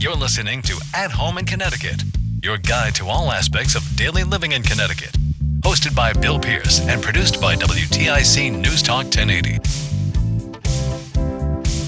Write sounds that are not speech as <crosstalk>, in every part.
You're listening to At Home in Connecticut, your guide to all aspects of daily living in Connecticut. Hosted by Bill Pierce and produced by WTIC News Talk 1080.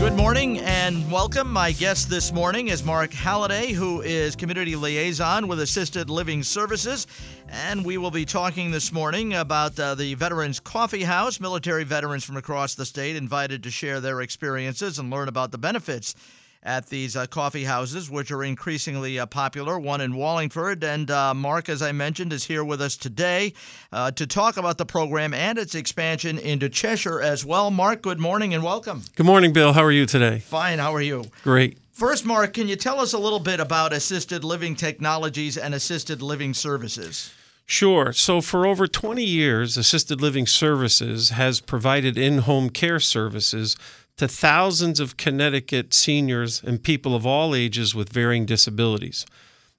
Good morning and welcome. My guest this morning is Mark Halliday, who is Community Liaison with Assisted Living Services. And we will be talking this morning about uh, the Veterans Coffee House. Military veterans from across the state invited to share their experiences and learn about the benefits at these uh, coffee houses, which are increasingly uh, popular. One in Wallingford. And uh, Mark, as I mentioned, is here with us today uh, to talk about the program and its expansion into Cheshire as well. Mark, good morning and welcome. Good morning, Bill. How are you today? Fine. How are you? Great. First, Mark, can you tell us a little bit about assisted living technologies and assisted living services? Sure. So, for over 20 years, Assisted Living Services has provided in home care services to thousands of Connecticut seniors and people of all ages with varying disabilities.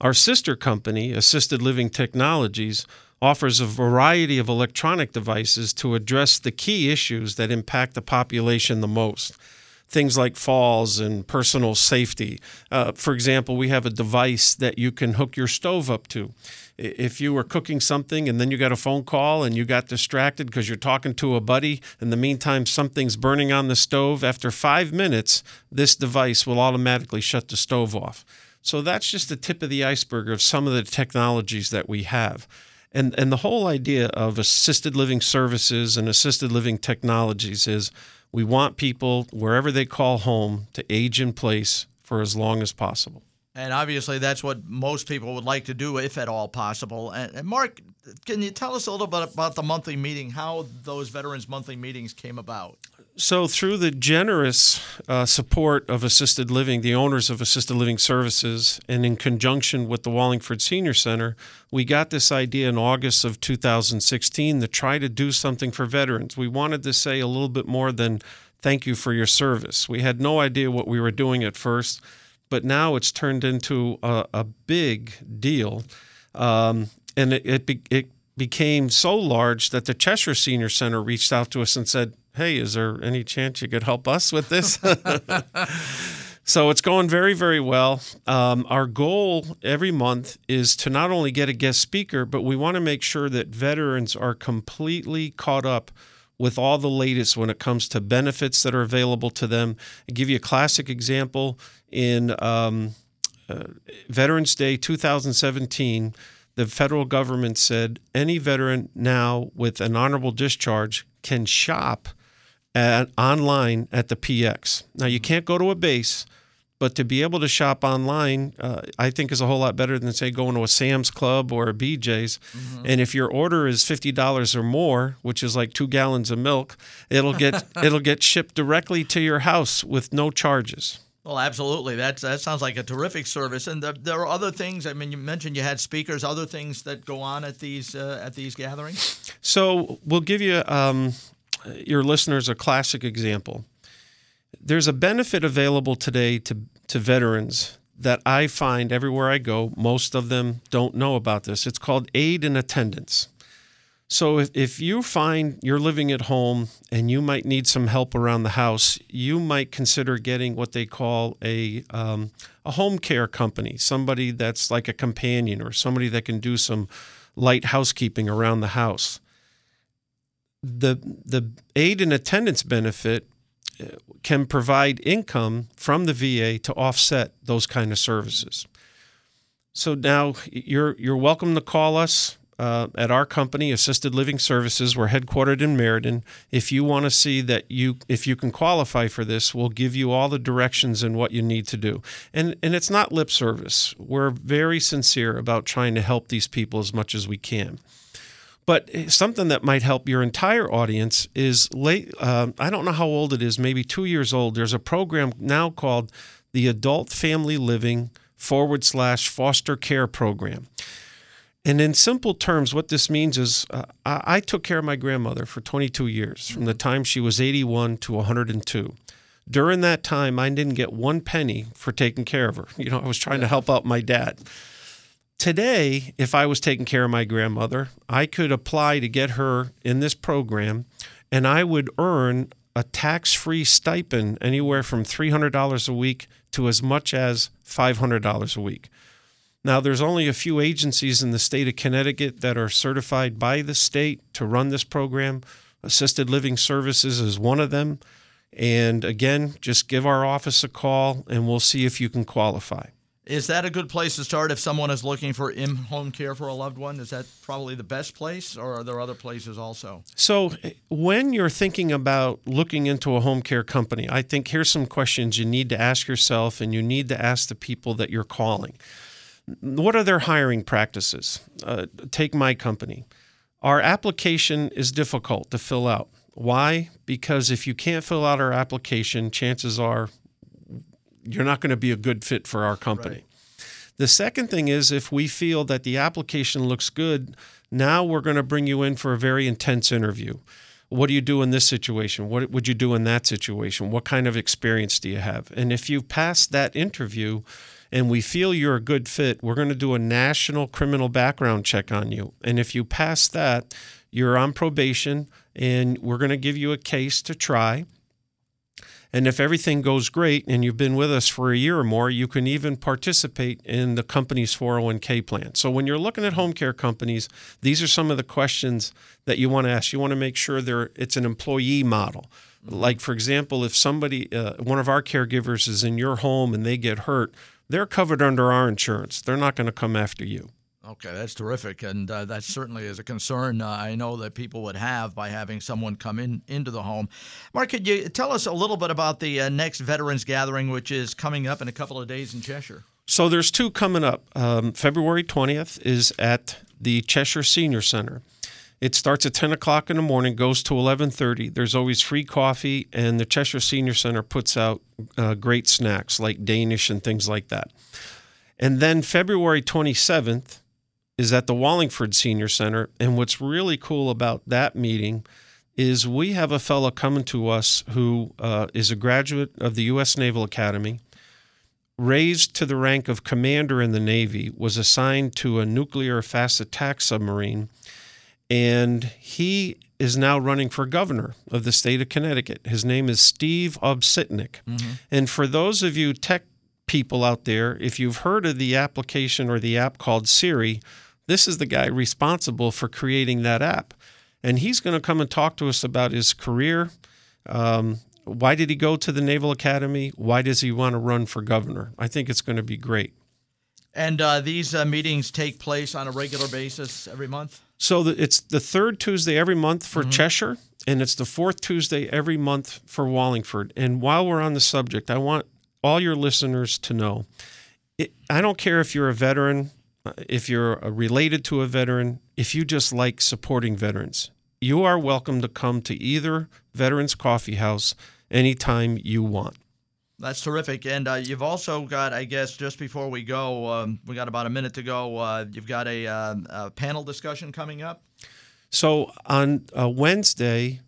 Our sister company, Assisted Living Technologies, offers a variety of electronic devices to address the key issues that impact the population the most. Things like falls and personal safety. Uh, for example, we have a device that you can hook your stove up to. If you were cooking something and then you got a phone call and you got distracted because you're talking to a buddy, in the meantime, something's burning on the stove, after five minutes, this device will automatically shut the stove off. So that's just the tip of the iceberg of some of the technologies that we have. And, and the whole idea of assisted living services and assisted living technologies is we want people, wherever they call home, to age in place for as long as possible. And obviously, that's what most people would like to do, if at all possible. And, and, Mark, can you tell us a little bit about the monthly meeting, how those veterans' monthly meetings came about? So, through the generous uh, support of assisted living, the owners of assisted living services, and in conjunction with the Wallingford Senior Center, we got this idea in August of 2016 to try to do something for veterans. We wanted to say a little bit more than thank you for your service. We had no idea what we were doing at first but now it's turned into a, a big deal. Um, and it, it, be, it became so large that the Cheshire Senior Center reached out to us and said, Hey, is there any chance you could help us with this? <laughs> so it's going very, very well. Um, our goal every month is to not only get a guest speaker, but we want to make sure that veterans are completely caught up with all the latest when it comes to benefits that are available to them. I'll give you a classic example in um, uh, Veterans Day 2017. The federal government said any veteran now with an honorable discharge can shop at, online at the PX. Now, you can't go to a base, but to be able to shop online, uh, I think is a whole lot better than say going to a Sam's Club or a BJ's. Mm-hmm. And if your order is fifty dollars or more, which is like two gallons of milk, it'll get <laughs> it'll get shipped directly to your house with no charges. Well, absolutely. That that sounds like a terrific service. And the, there are other things. I mean, you mentioned you had speakers. Other things that go on at these uh, at these gatherings. So we'll give you um, your listeners a classic example there's a benefit available today to, to veterans that I find everywhere I go. Most of them don't know about this. It's called aid and attendance. So if, if you find you're living at home and you might need some help around the house, you might consider getting what they call a um, a home care company, somebody that's like a companion or somebody that can do some light housekeeping around the house. The the aid and attendance benefit can provide income from the VA to offset those kind of services. So now you're you're welcome to call us uh, at our company, Assisted Living Services. We're headquartered in Meriden. If you want to see that you if you can qualify for this, we'll give you all the directions and what you need to do. And and it's not lip service. We're very sincere about trying to help these people as much as we can. But something that might help your entire audience is late. Uh, I don't know how old it is, maybe two years old. There's a program now called the Adult Family Living forward slash foster care program. And in simple terms, what this means is uh, I, I took care of my grandmother for 22 years, from the time she was 81 to 102. During that time, I didn't get one penny for taking care of her. You know, I was trying to help out my dad. Today, if I was taking care of my grandmother, I could apply to get her in this program and I would earn a tax free stipend anywhere from $300 a week to as much as $500 a week. Now, there's only a few agencies in the state of Connecticut that are certified by the state to run this program. Assisted Living Services is one of them. And again, just give our office a call and we'll see if you can qualify. Is that a good place to start if someone is looking for in home care for a loved one? Is that probably the best place, or are there other places also? So, when you're thinking about looking into a home care company, I think here's some questions you need to ask yourself and you need to ask the people that you're calling. What are their hiring practices? Uh, take my company. Our application is difficult to fill out. Why? Because if you can't fill out our application, chances are you're not going to be a good fit for our company. Right. The second thing is if we feel that the application looks good, now we're going to bring you in for a very intense interview. What do you do in this situation? What would you do in that situation? What kind of experience do you have? And if you pass that interview and we feel you're a good fit, we're going to do a national criminal background check on you. And if you pass that, you're on probation and we're going to give you a case to try. And if everything goes great and you've been with us for a year or more, you can even participate in the company's 401k plan. So when you're looking at home care companies, these are some of the questions that you want to ask. You want to make sure they it's an employee model. Like for example, if somebody uh, one of our caregivers is in your home and they get hurt, they're covered under our insurance. They're not going to come after you. Okay, that's terrific, and uh, that certainly is a concern uh, I know that people would have by having someone come in into the home. Mark, could you tell us a little bit about the uh, next Veterans Gathering, which is coming up in a couple of days in Cheshire? So there's two coming up. Um, February 20th is at the Cheshire Senior Center. It starts at 10 o'clock in the morning, goes to 11:30. There's always free coffee, and the Cheshire Senior Center puts out uh, great snacks like Danish and things like that. And then February 27th is at the Wallingford Senior Center. And what's really cool about that meeting is we have a fellow coming to us who uh, is a graduate of the U.S. Naval Academy, raised to the rank of commander in the Navy, was assigned to a nuclear fast attack submarine, and he is now running for governor of the state of Connecticut. His name is Steve Obsitnik. Mm-hmm. And for those of you tech people out there, if you've heard of the application or the app called Siri, this is the guy responsible for creating that app. And he's going to come and talk to us about his career. Um, why did he go to the Naval Academy? Why does he want to run for governor? I think it's going to be great. And uh, these uh, meetings take place on a regular basis every month? So the, it's the third Tuesday every month for mm-hmm. Cheshire, and it's the fourth Tuesday every month for Wallingford. And while we're on the subject, I want all your listeners to know it, I don't care if you're a veteran if you're related to a veteran, if you just like supporting veterans, you are welcome to come to either Veterans Coffee House anytime you want. That's terrific. And uh, you've also got, I guess, just before we go, um, we got about a minute to go. Uh, you've got a, uh, a, panel discussion coming up. So on uh, Wednesday,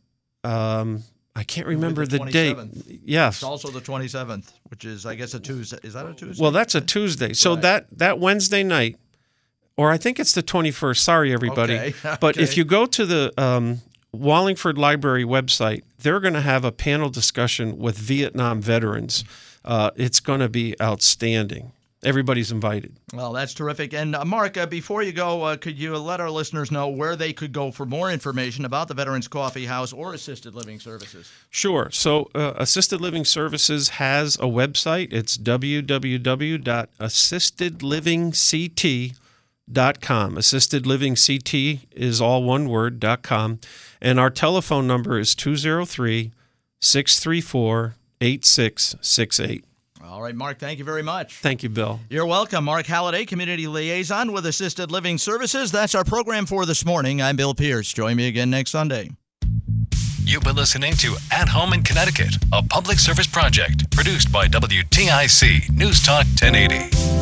um, I can't remember the, the date. Yes, it's also the 27th, which is, I guess, a Tuesday. Is that a Tuesday? Well, that's a Tuesday. So right. that that Wednesday night, or I think it's the 21st. Sorry, everybody. Okay. <laughs> But okay. if you go to the um, Wallingford Library website, they're going to have a panel discussion with Vietnam veterans. Uh, it's going to be outstanding. Everybody's invited. Well, that's terrific. And uh, Mark, uh, before you go, uh, could you let our listeners know where they could go for more information about the Veterans Coffee House or assisted living services? Sure. So, uh, Assisted Living Services has a website. It's www.assistedlivingct.com. Assisted Living CT is all one word, dot com. And our telephone number is 203 634 8668. All right, Mark, thank you very much. Thank you, Bill. You're welcome. Mark Halliday, Community Liaison with Assisted Living Services. That's our program for this morning. I'm Bill Pierce. Join me again next Sunday. You've been listening to At Home in Connecticut, a public service project produced by WTIC News Talk 1080.